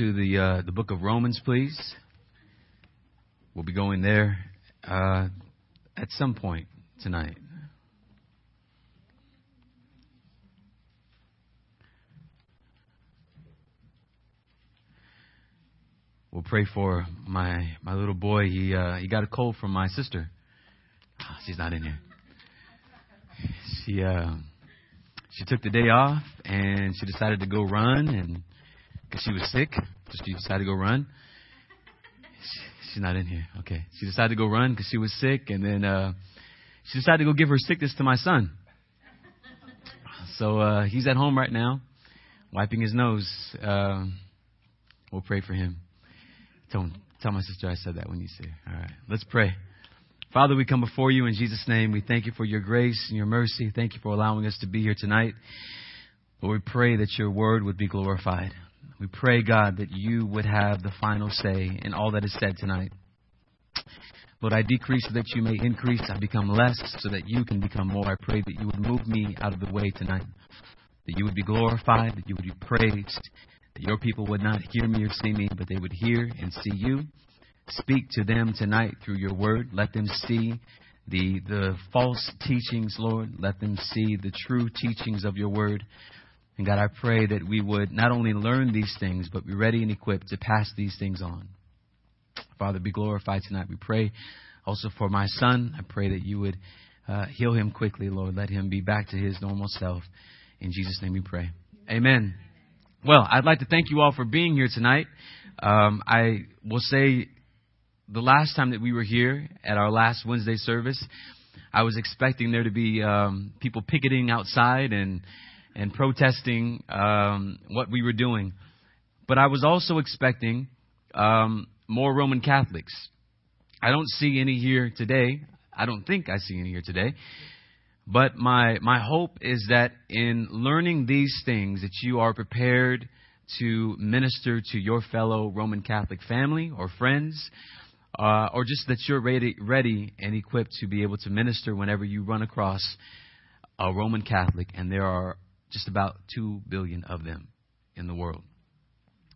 to the uh, the book of Romans, please. We'll be going there uh, at some point tonight. We'll pray for my my little boy. He uh, he got a cold from my sister. Oh, she's not in here. She uh, she took the day off and she decided to go run and because she was sick, she decided to go run. She, she's not in here. Okay, she decided to go run because she was sick, and then uh, she decided to go give her sickness to my son. So uh, he's at home right now, wiping his nose. Uh, we'll pray for him. Tell, tell my sister I said that when you see her. All right, let's pray. Father, we come before you in Jesus' name. We thank you for your grace and your mercy. Thank you for allowing us to be here tonight. Lord, we pray that your word would be glorified. We pray, God, that you would have the final say in all that is said tonight. Lord, I decrease so that you may increase. I become less so that you can become more. I pray that you would move me out of the way tonight. That you would be glorified, that you would be praised, that your people would not hear me or see me, but they would hear and see you. Speak to them tonight through your word. Let them see the, the false teachings, Lord. Let them see the true teachings of your word. And God, I pray that we would not only learn these things, but be ready and equipped to pass these things on. Father, be glorified tonight. We pray also for my son. I pray that you would uh, heal him quickly, Lord. Let him be back to his normal self. In Jesus' name we pray. Amen. Well, I'd like to thank you all for being here tonight. Um, I will say the last time that we were here at our last Wednesday service, I was expecting there to be um, people picketing outside and and protesting um, what we were doing, but I was also expecting um, more Roman Catholics. I don't see any here today. I don't think I see any here today. But my my hope is that in learning these things that you are prepared to minister to your fellow Roman Catholic family or friends uh, or just that you're ready, ready and equipped to be able to minister whenever you run across a Roman Catholic, and there are just about two billion of them in the world.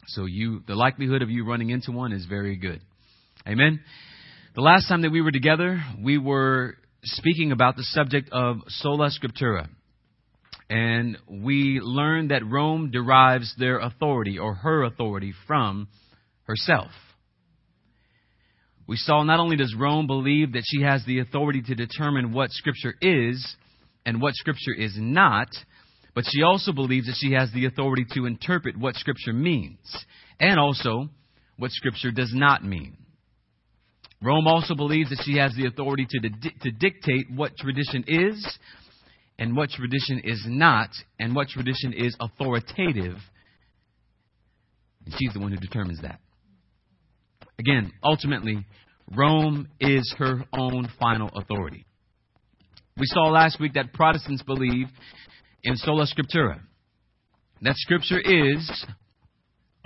So you, the likelihood of you running into one is very good. Amen. The last time that we were together, we were speaking about the subject of sola scriptura. And we learned that Rome derives their authority or her authority from herself. We saw not only does Rome believe that she has the authority to determine what Scripture is and what Scripture is not, but she also believes that she has the authority to interpret what Scripture means and also what Scripture does not mean. Rome also believes that she has the authority to, di- to dictate what tradition is and what tradition is not, and what tradition is authoritative. And she's the one who determines that. Again, ultimately, Rome is her own final authority. We saw last week that Protestants believe in sola scriptura, that Scripture is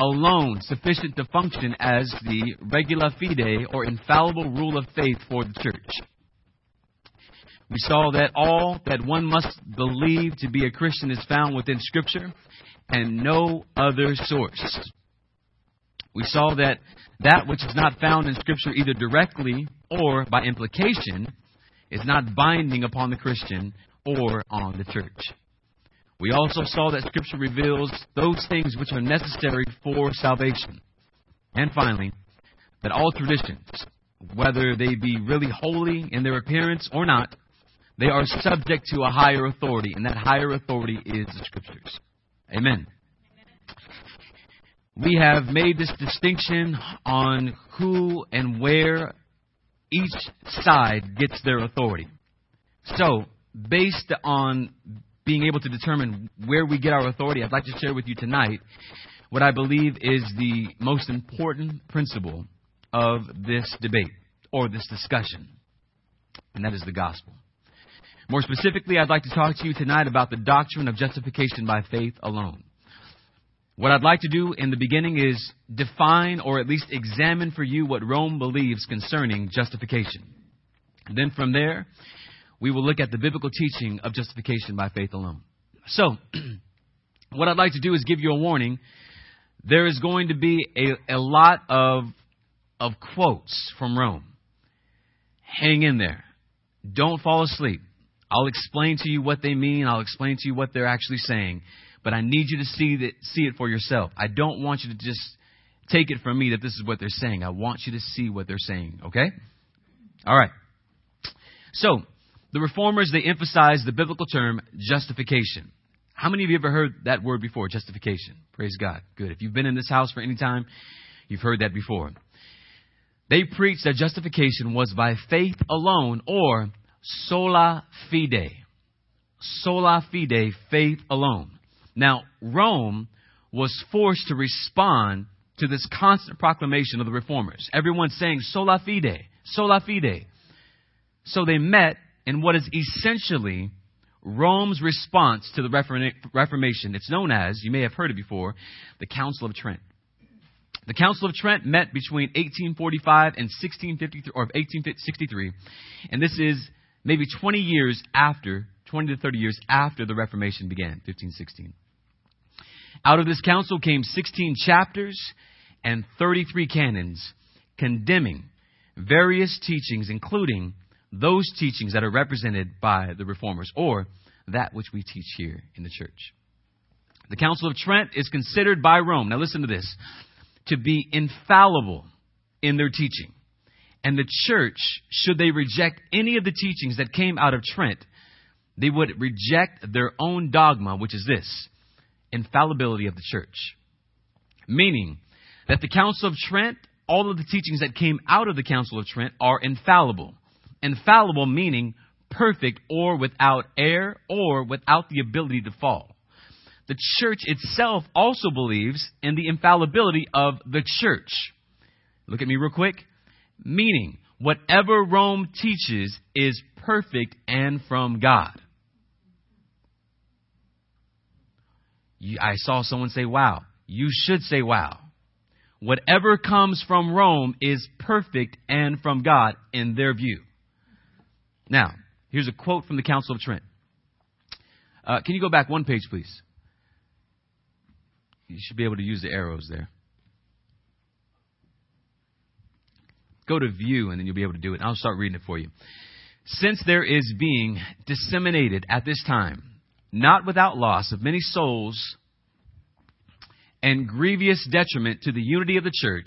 alone sufficient to function as the regula fide or infallible rule of faith for the church. We saw that all that one must believe to be a Christian is found within Scripture and no other source. We saw that that which is not found in Scripture either directly or by implication is not binding upon the Christian or on the church. We also saw that Scripture reveals those things which are necessary for salvation. And finally, that all traditions, whether they be really holy in their appearance or not, they are subject to a higher authority, and that higher authority is the Scriptures. Amen we have made this distinction on who and where each side gets their authority. So, based on being able to determine where we get our authority, I'd like to share with you tonight what I believe is the most important principle of this debate or this discussion, and that is the gospel. More specifically, I'd like to talk to you tonight about the doctrine of justification by faith alone. What I'd like to do in the beginning is define or at least examine for you what Rome believes concerning justification. Then from there, we will look at the biblical teaching of justification by faith alone. So, what I'd like to do is give you a warning there is going to be a, a lot of, of quotes from Rome. Hang in there. Don't fall asleep. I'll explain to you what they mean. I'll explain to you what they're actually saying. But I need you to see that, see it for yourself. I don't want you to just take it from me that this is what they're saying. I want you to see what they're saying. Okay? All right. So, the reformers, they emphasize the biblical term justification. How many of you ever heard that word before, justification? Praise God. Good. If you've been in this house for any time, you've heard that before. They preached that justification was by faith alone or sola fide. Sola fide, faith alone. Now, Rome was forced to respond to this constant proclamation of the reformers. Everyone saying sola fide, sola fide. So they met in what is essentially Rome's response to the Reformation. It's known as, you may have heard it before, the Council of Trent. The Council of Trent met between 1845 and 1653, or 1863, and this is maybe 20 years after, 20 to 30 years after the Reformation began, 1516. Out of this council came 16 chapters and 33 canons condemning various teachings, including those teachings that are represented by the reformers, or that which we teach here in the church. The Council of Trent is considered by Rome, now listen to this, to be infallible in their teaching. And the church, should they reject any of the teachings that came out of Trent, they would reject their own dogma, which is this infallibility of the church. Meaning that the Council of Trent, all of the teachings that came out of the Council of Trent are infallible. Infallible meaning perfect or without error or without the ability to fall. The church itself also believes in the infallibility of the church. Look at me real quick. Meaning, whatever Rome teaches is perfect and from God. I saw someone say, wow. You should say, wow. Whatever comes from Rome is perfect and from God in their view. Now, here's a quote from the Council of Trent. Uh, can you go back one page, please? You should be able to use the arrows there. Go to view and then you'll be able to do it. I'll start reading it for you. Since there is being disseminated at this time, not without loss of many souls and grievous detriment to the unity of the church,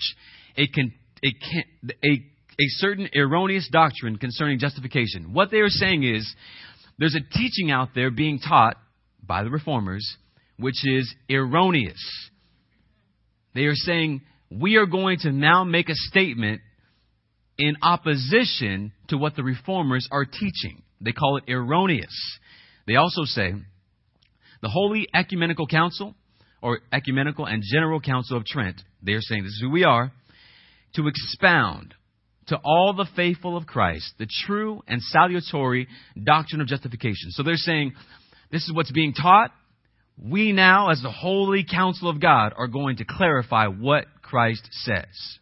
a, con, a, a, a certain erroneous doctrine concerning justification. What they are saying is there's a teaching out there being taught by the reformers which is erroneous. They are saying we are going to now make a statement in opposition to what the reformers are teaching. They call it erroneous. They also say the Holy Ecumenical Council or Ecumenical and General Council of Trent, they are saying this is who we are, to expound to all the faithful of Christ the true and salutary doctrine of justification. So they're saying this is what's being taught. We now, as the Holy Council of God, are going to clarify what Christ says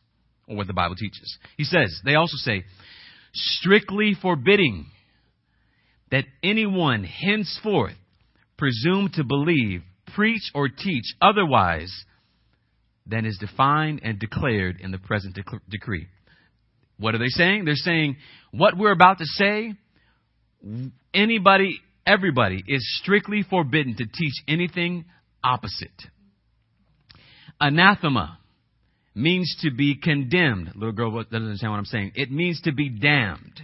or what the Bible teaches. He says, they also say, strictly forbidding that anyone henceforth presume to believe preach, or teach otherwise than is defined and declared in the present decree. What are they saying? They're saying what we're about to say, anybody, everybody is strictly forbidden to teach anything opposite. Anathema means to be condemned. Little girl doesn't understand what I'm saying. It means to be damned.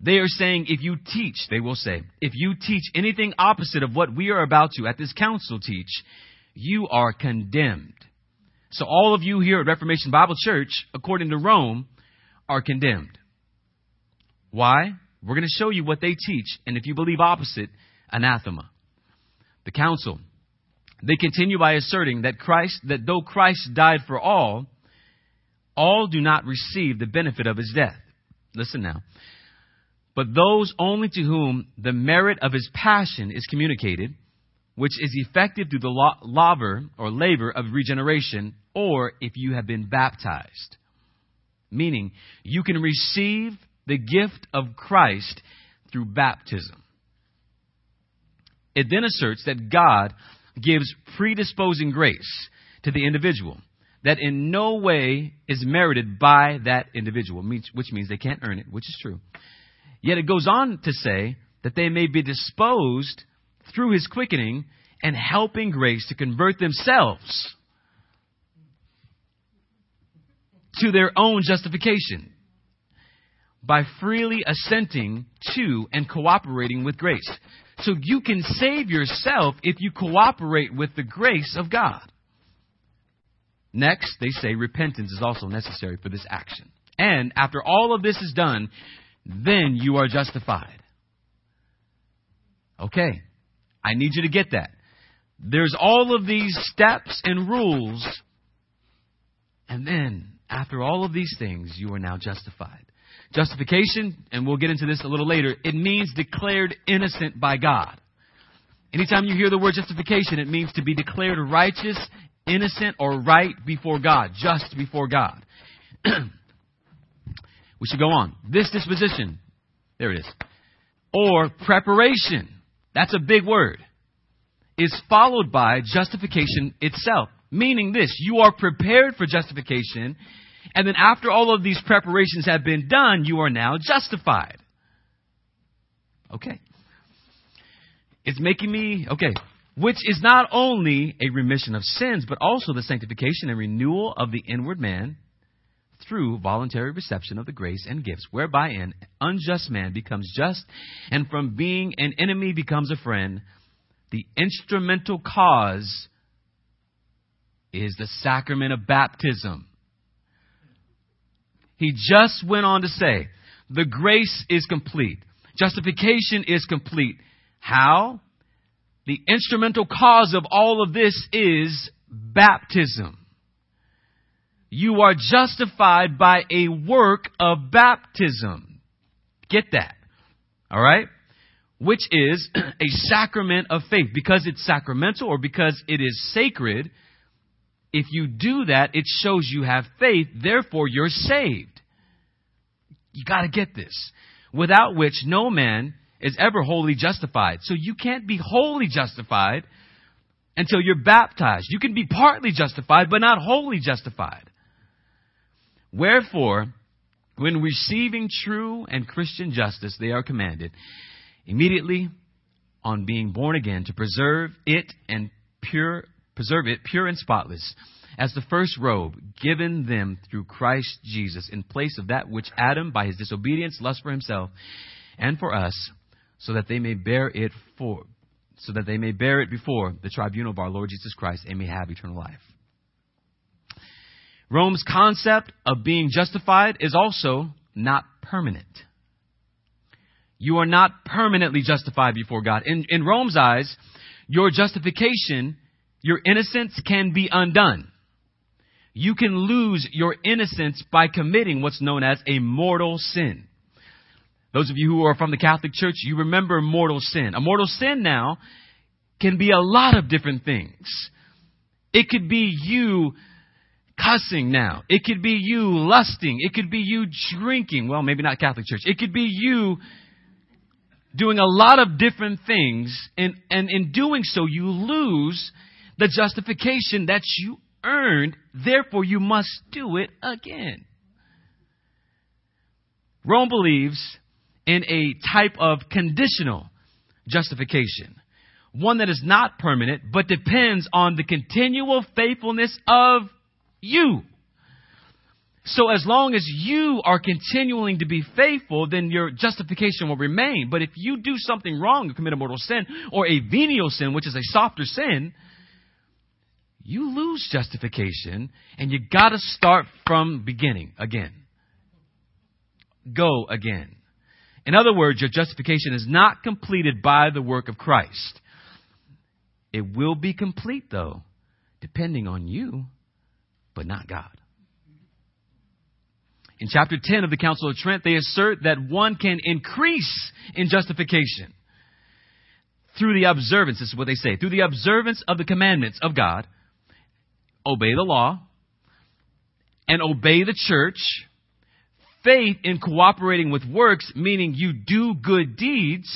They are saying, if you teach, they will say, if you teach anything opposite of what we are about to at this council teach, you are condemned. So all of you here at Reformation Bible Church, according to Rome, are condemned. Why? We're going to show you what they teach, and if you believe opposite, anathema. The council. They continue by asserting that Christ, that though Christ died for all, all do not receive the benefit of his death. Listen now but those only to whom the merit of his passion is communicated, which is effective through the laver or labor of regeneration, or if you have been baptized. Meaning, you can receive the gift of Christ through baptism. It then asserts that God gives predisposing grace to the individual that in no way is merited by that individual, which means they can't earn it, which is true. Yet it goes on to say that they may be disposed through his quickening and helping grace to convert themselves to their own justification by freely assenting to and cooperating with grace. So you can save yourself if you cooperate with the grace of God. Next, they say repentance is also necessary for this action. And after all of this is done, then you are justified. Okay, I need you to get that. There's all of these steps and rules, and then after all of these things, you are now justified. Justification, and we'll get into this a little later, it means declared innocent by God. Anytime you hear the word justification, it means to be declared righteous, innocent, or right before God, just before God. we should go on. This disposition, there it is, or preparation, that's a big word, is followed by justification itself. Meaning this, you are prepared for justification and then after all of these preparations have been done, you are now justified. Okay. It's making me, okay, which is not only a remission of sins, but also the sanctification and renewal of the inward man through voluntary reception of the grace and gifts, whereby an unjust man becomes just, and from being an enemy becomes a friend. The instrumental cause is the sacrament of baptism. He just went on to say, the grace is complete. Justification is complete. How? The instrumental cause of all of this is baptism. You are justified by a work of baptism. Get that. Alright? Which is a sacrament of faith. Because it's sacramental or because it is sacred, if you do that, it shows you have faith, therefore you're saved. You gotta get this. Without which no man is ever wholly justified. So you can't be wholly justified until you're baptized. You can be partly justified, but not wholly justified. Wherefore, when receiving true and Christian justice, they are commanded immediately on being born again to preserve it and pure preserve it pure and spotless, as the first robe given them through Christ Jesus, in place of that which Adam, by his disobedience, lust for himself, and for us, so that they may bear it for, so that they may bear it before the tribunal of our Lord Jesus Christ and may have eternal life. Rome's concept of being justified is also not permanent. You are not permanently justified before God. In, in Rome's eyes, your justification your innocence can be undone. You can lose your innocence by committing what's known as a mortal sin. Those of you who are from the Catholic Church, you remember mortal sin. A mortal sin now can be a lot of different things. It could be you cussing now. It could be you lusting. It could be you drinking. Well, maybe not Catholic Church. It could be you doing a lot of different things. And, and in doing so, you lose the justification that you earned, therefore you must do it again. Rome believes in a type of conditional justification, one that is not permanent, but depends on the continual faithfulness of you. So as long as you are continuing to be faithful, then your justification will remain. But if you do something wrong, you commit a mortal sin, or a venial sin, which is a softer sin, you lose justification and you gotta start from beginning again. Go again. In other words, your justification is not completed by the work of Christ. It will be complete though, depending on you, but not God. In chapter 10 of the Council of Trent, they assert that one can increase in justification through the observance, this is what they say, through the observance of the commandments of God obey the law and obey the church. Faith in cooperating with works, meaning you do good deeds.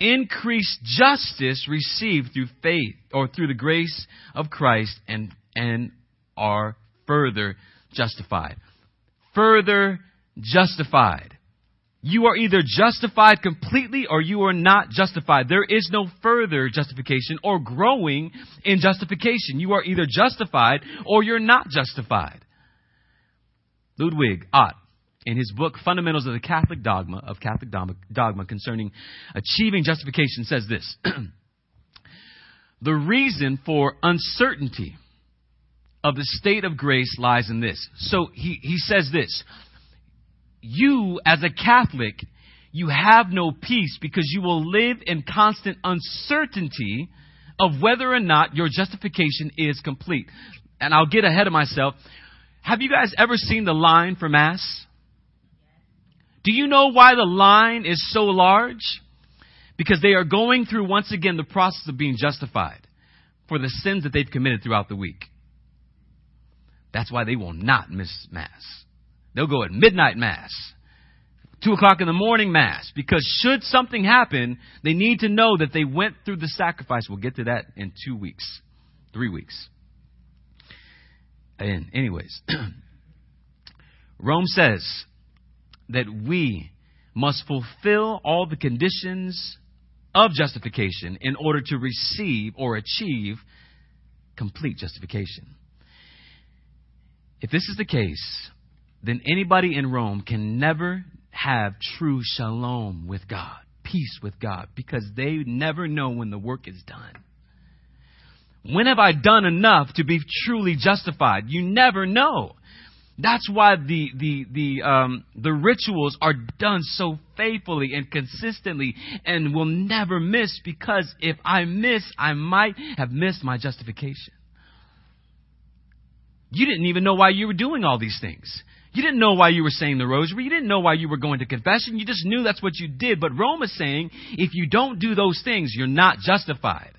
increased justice received through faith or through the grace of Christ and, and are further justified. Further justified. You are either justified completely or you are not justified. There is no further justification or growing in justification. You are either justified or you're not justified. Ludwig Ott, in his book Fundamentals of the Catholic Dogma of Catholic Dogma, concerning achieving justification says this. the reason for uncertainty of the state of grace lies in this. So he, he says this you, as a Catholic, you have no peace because you will live in constant uncertainty of whether or not your justification is complete. And I'll get ahead of myself. Have you guys ever seen the line for Mass? Do you know why the line is so large? Because they are going through once again the process of being justified for the sins that they've committed throughout the week. That's why they will not miss Mass. They'll go at midnight mass, two o'clock in the morning mass, because should something happen, they need to know that they went through the sacrifice. We'll get to that in two weeks, three weeks. And anyways, Rome says that we must fulfill all the conditions of justification in order to receive or achieve complete justification. If this is the case, then anybody in Rome can never have true shalom with God, peace with God, because they never know when the work is done. When have I done enough to be truly justified? You never know. That's why the the the um, the rituals are done so faithfully and consistently, and will never miss. Because if I miss, I might have missed my justification. You didn't even know why you were doing all these things. You didn't know why you were saying the rosary. You didn't know why you were going to confession. You just knew that's what you did. But Rome is saying if you don't do those things, you're not justified.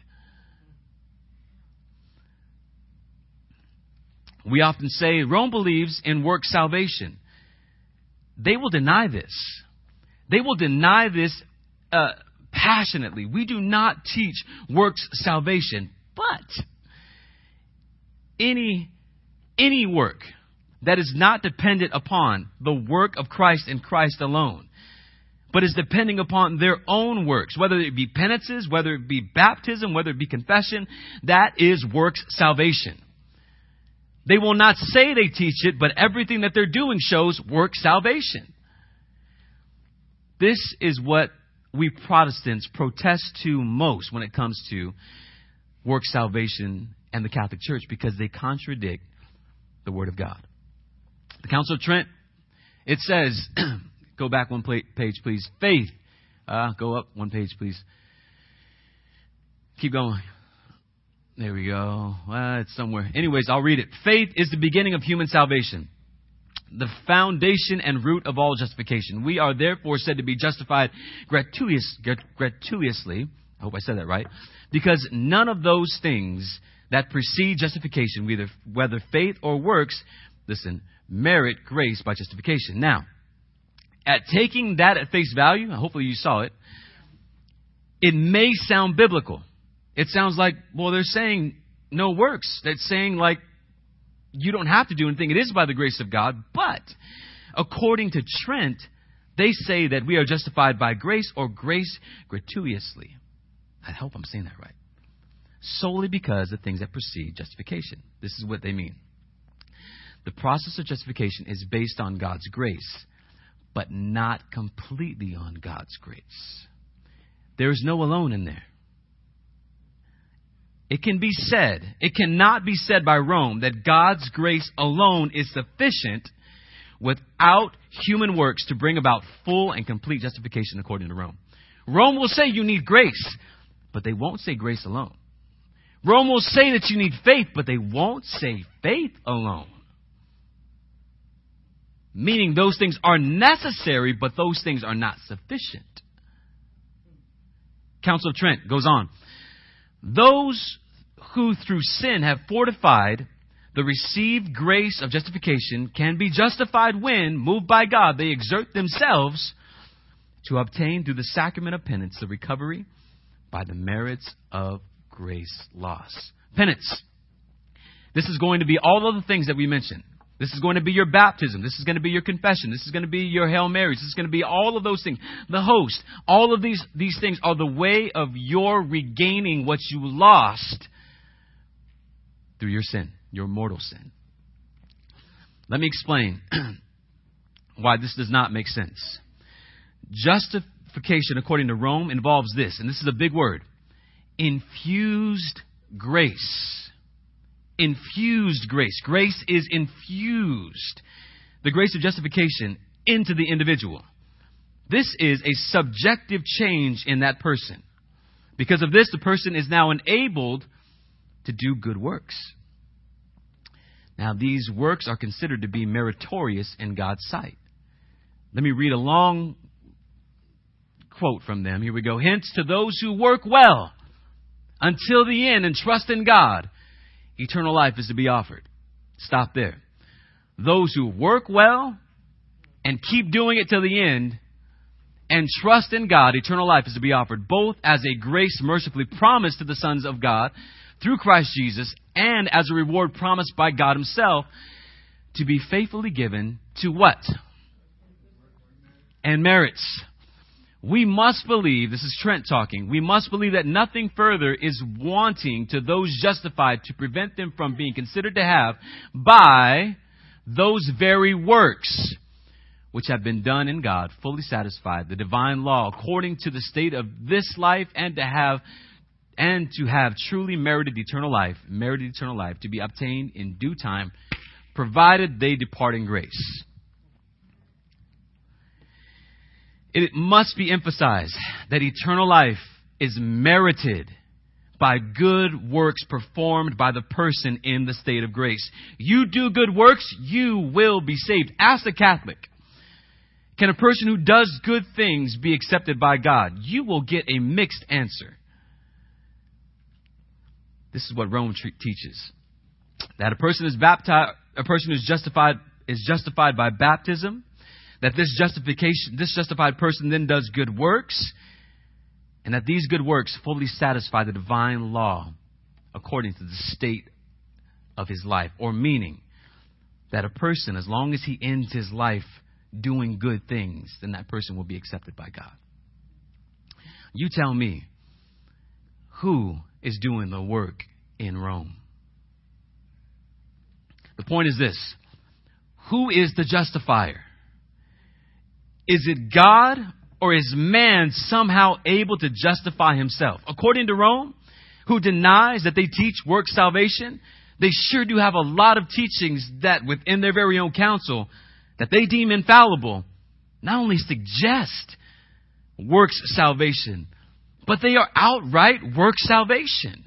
We often say Rome believes in work salvation. They will deny this. They will deny this uh, passionately. We do not teach works salvation, but any any work that is not dependent upon the work of Christ and Christ alone, but is depending upon their own works, whether it be penances, whether it be baptism, whether it be confession, that is works salvation. They will not say they teach it, but everything that they're doing shows work salvation. This is what we Protestants protest to most when it comes to work salvation and the Catholic Church because they contradict the Word of God. The Council of Trent, it says, go back one page, please. Faith. Uh, go up one page, please. Keep going. There we go. Well, it's somewhere. Anyways, I'll read it. Faith is the beginning of human salvation, the foundation and root of all justification. We are therefore said to be justified gratuitous, gratuitously. I hope I said that right. Because none of those things that precede justification, whether, whether faith or works, listen, merit grace by justification. Now, at taking that at face value, hopefully you saw it, it may sound biblical. It sounds like, well, they're saying no works. They're saying like you don't have to do anything. It is by the grace of God. But according to Trent, they say that we are justified by grace or grace gratuitously. I hope I'm saying that right. Solely because of things that precede justification. This is what they mean. The process of justification is based on God's grace, but not completely on God's grace. There is no alone in there. It can be said, it cannot be said by Rome that God's grace alone is sufficient without human works to bring about full and complete justification according to Rome. Rome will say you need grace, but they won't say grace alone. Rome will say that you need faith, but they won't say faith alone meaning those things are necessary, but those things are not sufficient. Council of Trent goes on. Those who through sin have fortified the received grace of justification can be justified when, moved by God, they exert themselves to obtain through the sacrament of penance the recovery by the merits of grace loss. Penance. This is going to be all of the things that we mentioned. This is going to be your baptism. This is going to be your confession. This is going to be your Hail Marys. This is going to be all of those things. The host. All of these, these things are the way of your regaining what you lost through your sin, your mortal sin. Let me explain why this does not make sense. Justification, according to Rome, involves this, and this is a big word infused grace. Infused grace. Grace is infused. The grace of justification into the individual. This is a subjective change in that person. Because of this, the person is now enabled to do good works. Now, these works are considered to be meritorious in God's sight. Let me read a long quote from them. Here we go. Hence, to those who work well until the end and trust in God, eternal life is to be offered. Stop there. Those who work well and keep doing it till the end and trust in God, eternal life is to be offered, both as a grace mercifully promised to the sons of God through Christ Jesus and as a reward promised by God Himself to be faithfully given to what? And merits. We must believe, this is Trent talking, we must believe that nothing further is wanting to those justified to prevent them from being considered to have by those very works which have been done in God, fully satisfied the divine law according to the state of this life and to have and to have truly merited eternal life, merited eternal life to be obtained in due time, provided they depart in grace. It must be emphasized that eternal life is merited by good works performed by the person in the state of grace. You do good works, you will be saved. Ask the Catholic. Can a person who does good things be accepted by God? You will get a mixed answer. This is what Rome teaches. That a person is baptized, a person who's justified is justified by baptism that this justification, this justified person then does good works, and that these good works fully satisfy the divine law according to the state of his life, or meaning that a person, as long as he ends his life doing good things, then that person will be accepted by God. You tell me, who is doing the work in Rome? The point is this who is the justifier? Is it God or is man somehow able to justify himself? According to Rome, who denies that they teach work salvation, they sure do have a lot of teachings that within their very own council that they deem infallible not only suggest works salvation, but they are outright work salvation.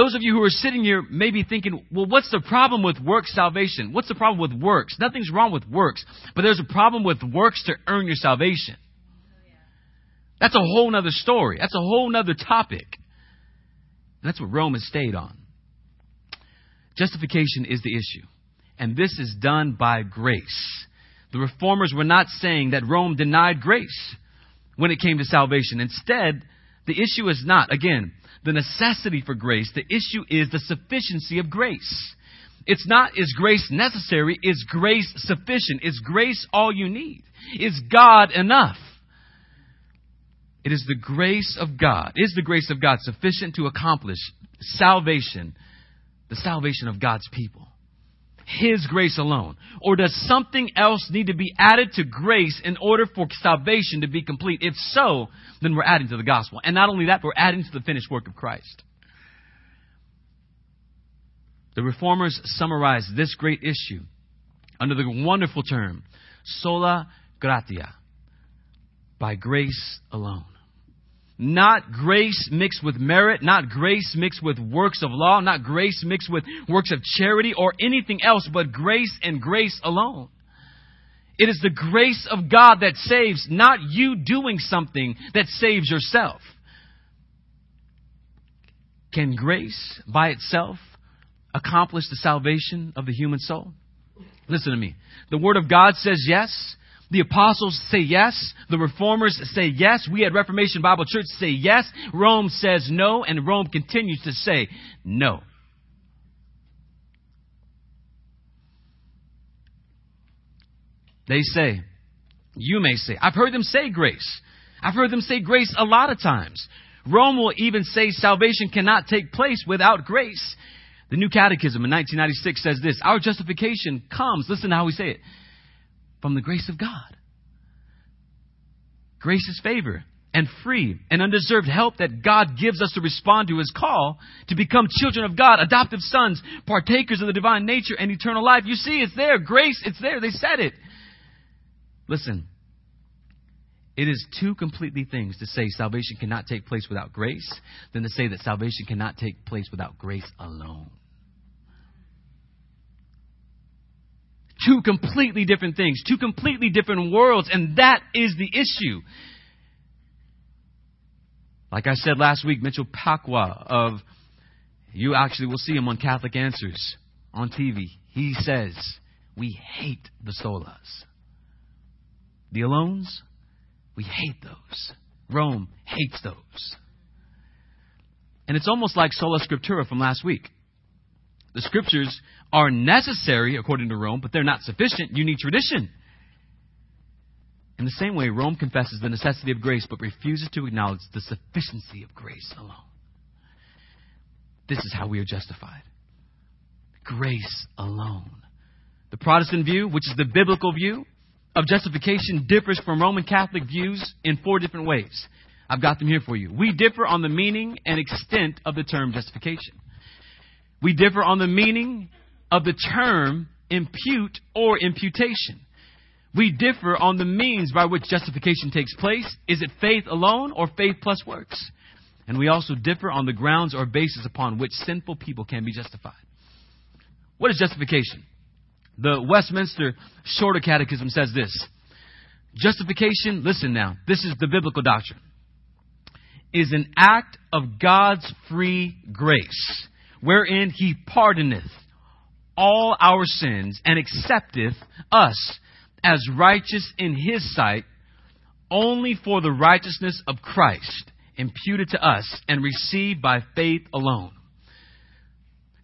Those of you who are sitting here may be thinking, well, what's the problem with works salvation? What's the problem with works? Nothing's wrong with works, but there's a problem with works to earn your salvation. That's a whole other story. That's a whole other topic. that's what Rome has stayed on. Justification is the issue. And this is done by grace. The reformers were not saying that Rome denied grace when it came to salvation. Instead, the issue is not, again, the necessity for grace. The issue is the sufficiency of grace. It's not, is grace necessary? Is grace sufficient? Is grace all you need? Is God enough? It is the grace of God. Is the grace of God sufficient to accomplish salvation, the salvation of God's people? His grace alone? Or does something else need to be added to grace in order for salvation to be complete? If so, then we're adding to the gospel. And not only that, we're adding to the finished work of Christ. The reformers summarized this great issue under the wonderful term sola gratia, by grace alone. Not grace mixed with merit, not grace mixed with works of law, not grace mixed with works of charity or anything else, but grace and grace alone. It is the grace of God that saves, not you doing something that saves yourself. Can grace by itself accomplish the salvation of the human soul? Listen to me. The Word of God says yes. The apostles say yes. The reformers say yes. We at Reformation Bible Church say yes. Rome says no, and Rome continues to say no. They say, you may say, I've heard them say grace. I've heard them say grace a lot of times. Rome will even say salvation cannot take place without grace. The New Catechism in 1996 says this Our justification comes, listen to how we say it, from the grace of God. Grace is favor and free and undeserved help that God gives us to respond to his call to become children of God, adoptive sons, partakers of the divine nature and eternal life. You see, it's there. Grace, it's there. They said it. Listen, it is two completely things to say salvation cannot take place without grace than to say that salvation cannot take place without grace alone. Two completely different things, two completely different worlds, and that is the issue. Like I said last week, Mitchell Pacwa of, you actually will see him on Catholic Answers on TV. He says, we hate the solas. The alones, we hate those. Rome hates those. And it's almost like sola scriptura from last week. The scriptures are necessary according to Rome, but they're not sufficient. You need tradition. In the same way, Rome confesses the necessity of grace but refuses to acknowledge the sufficiency of grace alone. This is how we are justified grace alone. The Protestant view, which is the biblical view of justification, differs from Roman Catholic views in four different ways. I've got them here for you. We differ on the meaning and extent of the term justification. We differ on the meaning of the term impute or imputation. We differ on the means by which justification takes place. Is it faith alone or faith plus works? And we also differ on the grounds or basis upon which sinful people can be justified. What is justification? The Westminster Shorter Catechism says this Justification, listen now, this is the biblical doctrine, is an act of God's free grace wherein he pardoneth all our sins and accepteth us as righteous in his sight only for the righteousness of Christ imputed to us and received by faith alone.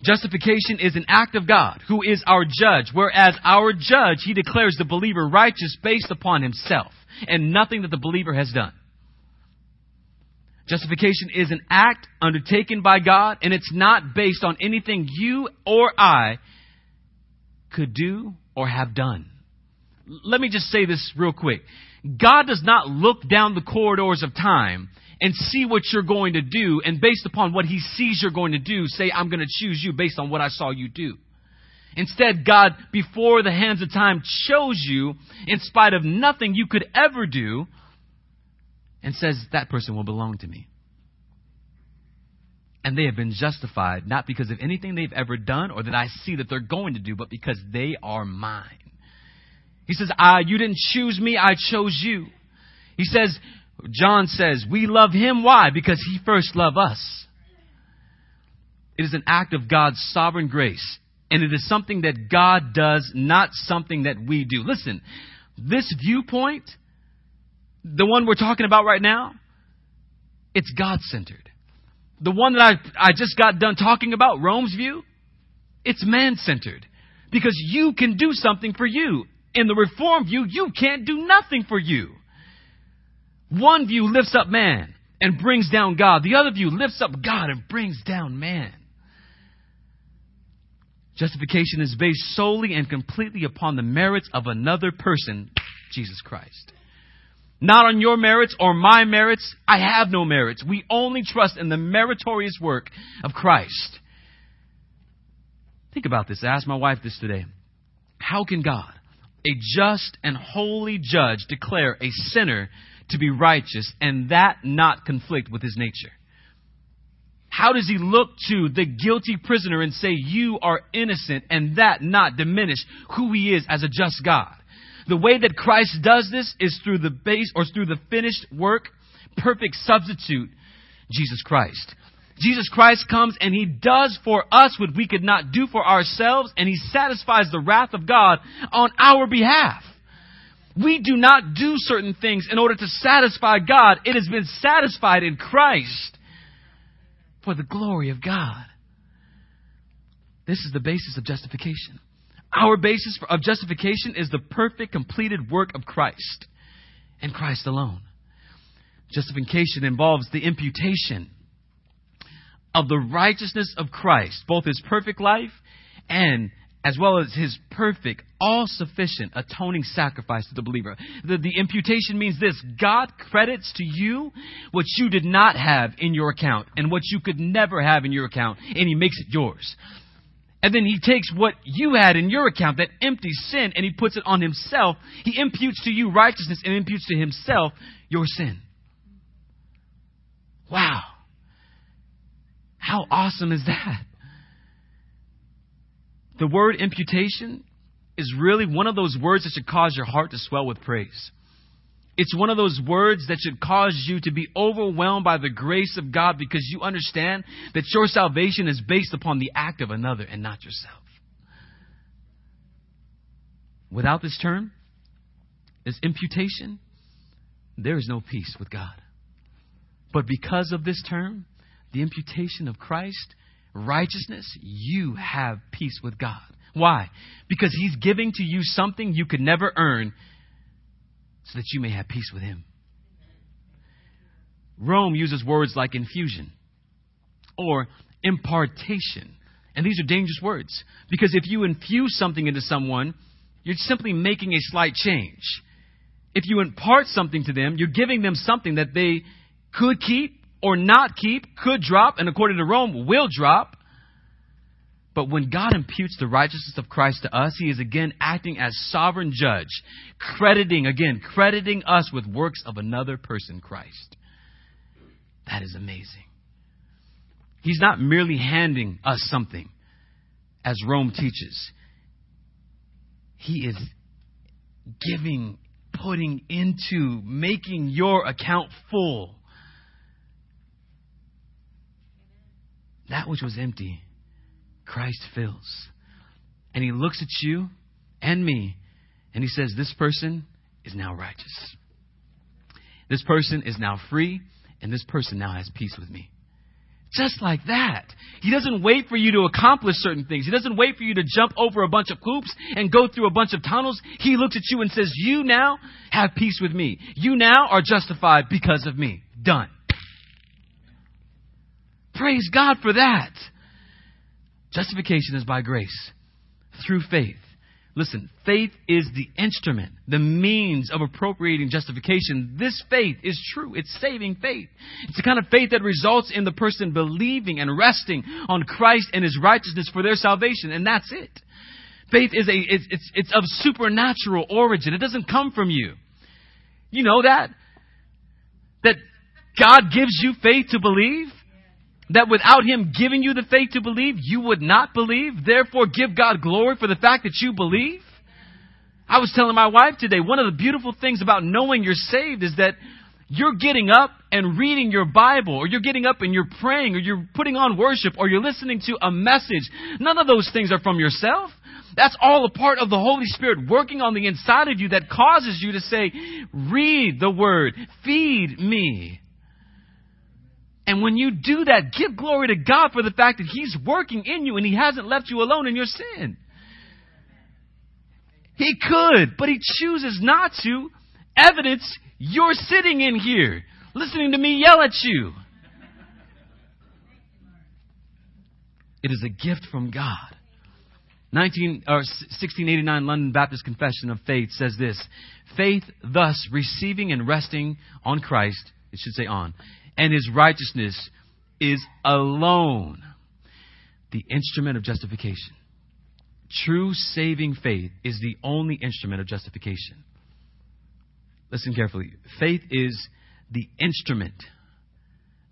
Justification is an act of God, who is our judge, whereas our judge, he declares the believer righteous based upon himself and nothing that the believer has done. Justification is an act undertaken by God, and it's not based on anything you or I could do or have done. Let me just say this real quick. God does not look down the corridors of time and see what you're going to do, and based upon what he sees you're going to do, say, I'm going to choose you based on what I saw you do. Instead, God, before the hands of time, chose you in spite of nothing you could ever do and says, That person will belong to me. And they have been justified not because of anything they've ever done or that I see that they're going to do, but because they are mine. He says, I, You didn't choose me, I chose you. He says, John says, We love him. Why? Because he first loved us. It is an act of God's sovereign grace. And it is something that God does, not something that we do. Listen, this viewpoint the one we're talking about right now, it's God centered. The one that I, I just got done talking about, Rome's view, it's man centered. Because you can do something for you. In the Reform view, you can't do nothing for you. One view lifts up man and brings down God. The other view lifts up God and brings down man. Justification is based solely and completely upon the merits of another person, Jesus Christ. Not on your merits or my merits. I have no merits. We only trust in the meritorious work of Christ. Think about this. I asked my wife this today. How can God, a just and holy judge, declare a sinner to be righteous and that not conflict with his nature? How does he look to the guilty prisoner and say, You are innocent, and that not diminish who he is as a just God? The way that Christ does this is through the base or through the finished work, perfect substitute, Jesus Christ. Jesus Christ comes and he does for us what we could not do for ourselves and he satisfies the wrath of God on our behalf. We do not do certain things in order to satisfy God. It has been satisfied in Christ for the glory of God. This is the basis of justification. Our basis of justification is the perfect, completed work of Christ and Christ alone. Justification involves the imputation of the righteousness of Christ, both his perfect life and as well as his perfect, all sufficient atoning sacrifice to the believer. The, the, imputation means this God credits to you what you did not have in your account and what you could never have in your account, and he makes it yours. And then he takes what you had in your account, that empty sin, and he puts it on himself. He imputes to you righteousness and imputes to himself your sin. Wow. How awesome is that? The word imputation is really one of those words that should cause your heart to swell with praise. It's one of those words that should cause you to be overwhelmed by the grace of God because you understand that your salvation is based upon the act of another and not yourself. Without this term, this imputation, there is no peace with God. But because of this term, the imputation of Christ, righteousness, you have peace with God. Why? Because He's giving to you something you could never earn so that you may have peace with Him. Rome uses words like infusion or impartation. And these are dangerous words because if you infuse something into someone, you're simply making a slight change. If you impart something to them, you're giving them something that they could keep or not keep, could drop, and according to Rome, will drop. But when God imputes the righteousness of Christ to us, He is again acting as sovereign judge, crediting, again, crediting us with works of another person, Christ. That is amazing. He's not merely handing us something, as Rome teaches. He is giving, putting into, making your account full. That which was empty, Christ fills. And he looks at you and me and he says, This person is now righteous. This person is now free, and this person now has peace with me. Just like that. He doesn't wait for you to accomplish certain things. He doesn't wait for you to jump over a bunch of hoops and go through a bunch of tunnels. He looks at you and says, You now have peace with me. You now are justified because of me. Done. Praise God for that. Justification is by grace through faith. Listen, faith is the instrument, the means of appropriating justification. This faith is true. It's saving faith. It's the kind of faith that results in the person believing and resting on Christ and his righteousness for their salvation, and that's it. Faith is a it's it's, it's of supernatural origin. It doesn't come from you. You know that that God gives you faith to believe? That without Him giving you the faith to believe, you would not believe. Therefore, give God glory for the fact that you believe. I was telling my wife today, one of the beautiful things about knowing you're saved is that you're getting up and reading your Bible, or you're getting up and you're praying, or you're putting on worship, or you're listening to a message. None of those things are from yourself. That's all a part of the Holy Spirit working on the inside of you that causes you to say, read the Word, feed me. And when you do that, give glory to God for the fact that He's working in you and He hasn't left you alone in your sin. He could, but He chooses not to. Evidence you're sitting in here, listening to me yell at you. It is a gift from God. 19, or 1689 London Baptist Confession of Faith says this Faith, thus receiving and resting on Christ, it should say on, and his righteousness is alone the instrument of justification. True saving faith is the only instrument of justification. Listen carefully. Faith is the instrument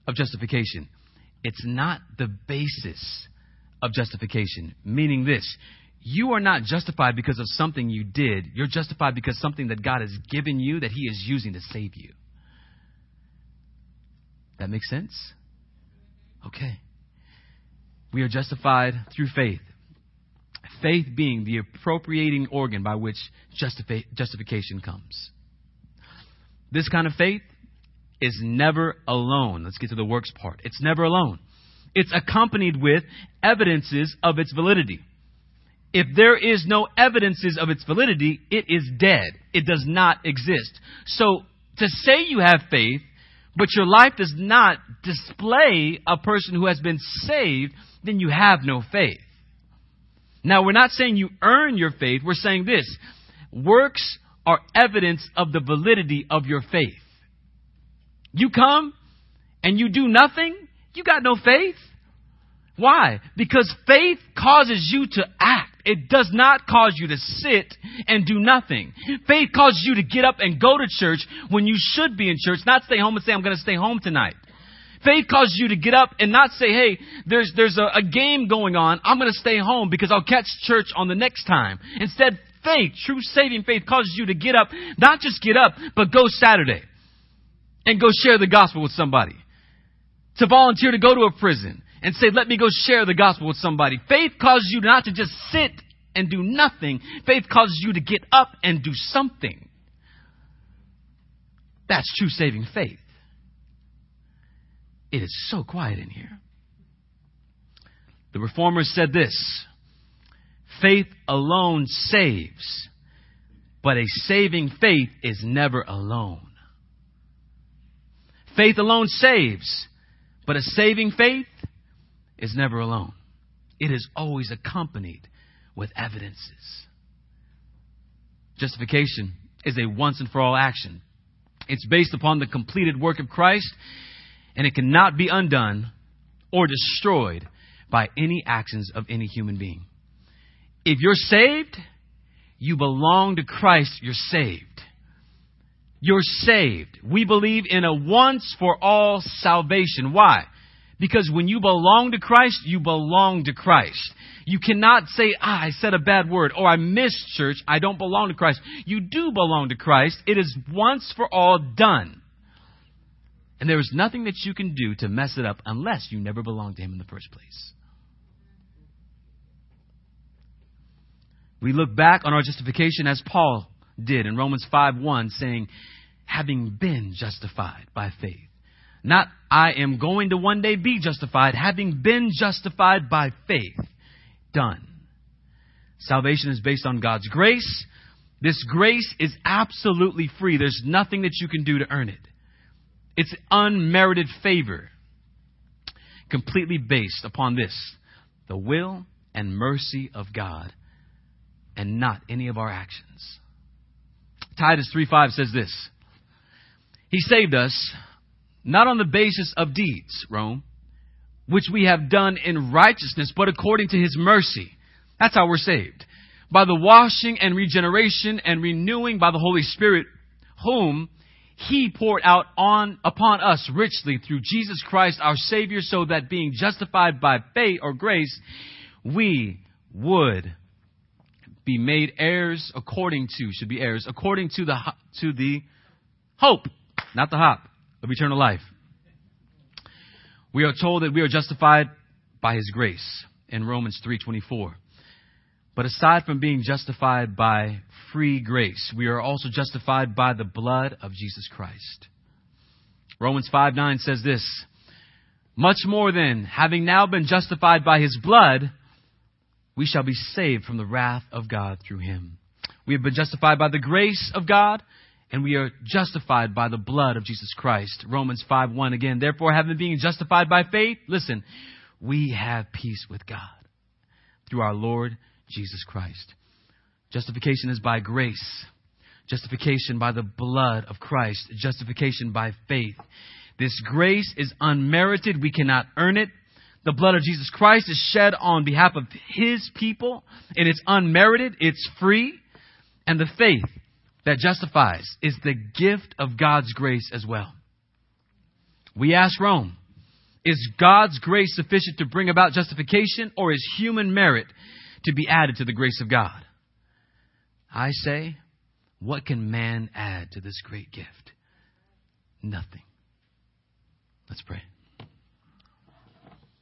of justification. It's not the basis of justification, meaning this. You are not justified because of something you did. You're justified because something that God has given you that He is using to save you. That makes sense? Okay. We are justified through faith. Faith being the appropriating organ by which justifi- justification comes. This kind of faith is never alone. Let's get to the works part. It's never alone. It's accompanied with evidences of its validity. If there is no evidences of its validity, it is dead. It does not exist. So to say you have faith, but your life does not display a person who has been saved, then you have no faith. Now, we're not saying you earn your faith. We're saying this works are evidence of the validity of your faith. You come and you do nothing, you got no faith. Why? Because faith causes you to act. It does not cause you to sit and do nothing. Faith causes you to get up and go to church when you should be in church, not stay home and say, I'm going to stay home tonight. Faith causes you to get up and not say, hey, there's, there's a, a game going on. I'm going to stay home because I'll catch church on the next time. Instead, faith, true saving faith causes you to get up, not just get up, but go Saturday and go share the gospel with somebody. To volunteer to go to a prison and say, let me go share the gospel with somebody. Faith causes you not to just sit and do nothing. Faith causes you to get up and do something. That's true saving faith. It is so quiet in here. The reformers said this faith alone saves, but a saving faith is never alone. Faith alone saves, but a saving faith is never alone. It is always accompanied with evidences. Justification is a once and for all action. It's based upon the completed work of Christ, and it cannot be undone or destroyed by any actions of any human being. If you're saved, you belong to Christ, you're saved. You're saved. We believe in a once for all salvation. Why? Because when you belong to Christ, you belong to Christ. You cannot say, ah, I said a bad word, or I missed church, I don't belong to Christ. You do belong to Christ. It is once for all done. And there is nothing that you can do to mess it up unless you never belonged to Him in the first place. We look back on our justification as Paul did in Romans 5 1, saying, having been justified by faith. Not, I am going to one day be justified, having been justified by faith. Done. Salvation is based on God's grace. This grace is absolutely free. There's nothing that you can do to earn it. It's unmerited favor, completely based upon this the will and mercy of God, and not any of our actions. Titus 3:5 says this he saved us not on the basis of deeds, Rome, which we have done in righteousness, but according to his mercy. That's how we're saved. By the washing and regeneration and renewing by the Holy Spirit, whom he poured out on upon us richly through Jesus Christ our Savior, so that being justified by faith or grace, we would be made heirs according to should be heirs according to the to the hope not the hop of eternal life. We are told that we are justified by his grace in Romans 3:24. But aside from being justified by free grace, we are also justified by the blood of Jesus Christ. Romans 5 9 says this Much more than, having now been justified by his blood, we shall be saved from the wrath of God through him. We have been justified by the grace of God and we are justified by the blood of Jesus Christ. Romans 5 1 again. Therefore, having been justified by faith, listen, we have peace with God through our Lord Jesus Christ. Justification is by grace. Justification by the blood of Christ. Justification by faith. This grace is unmerited. We cannot earn it. The blood of Jesus Christ is shed on behalf of His people, and it's unmerited. It's free. And the faith that justifies is the gift of God's grace as well. We ask Rome, is God's grace sufficient to bring about justification, or is human merit to be added to the grace of God? I say, what can man add to this great gift? Nothing. Let's pray.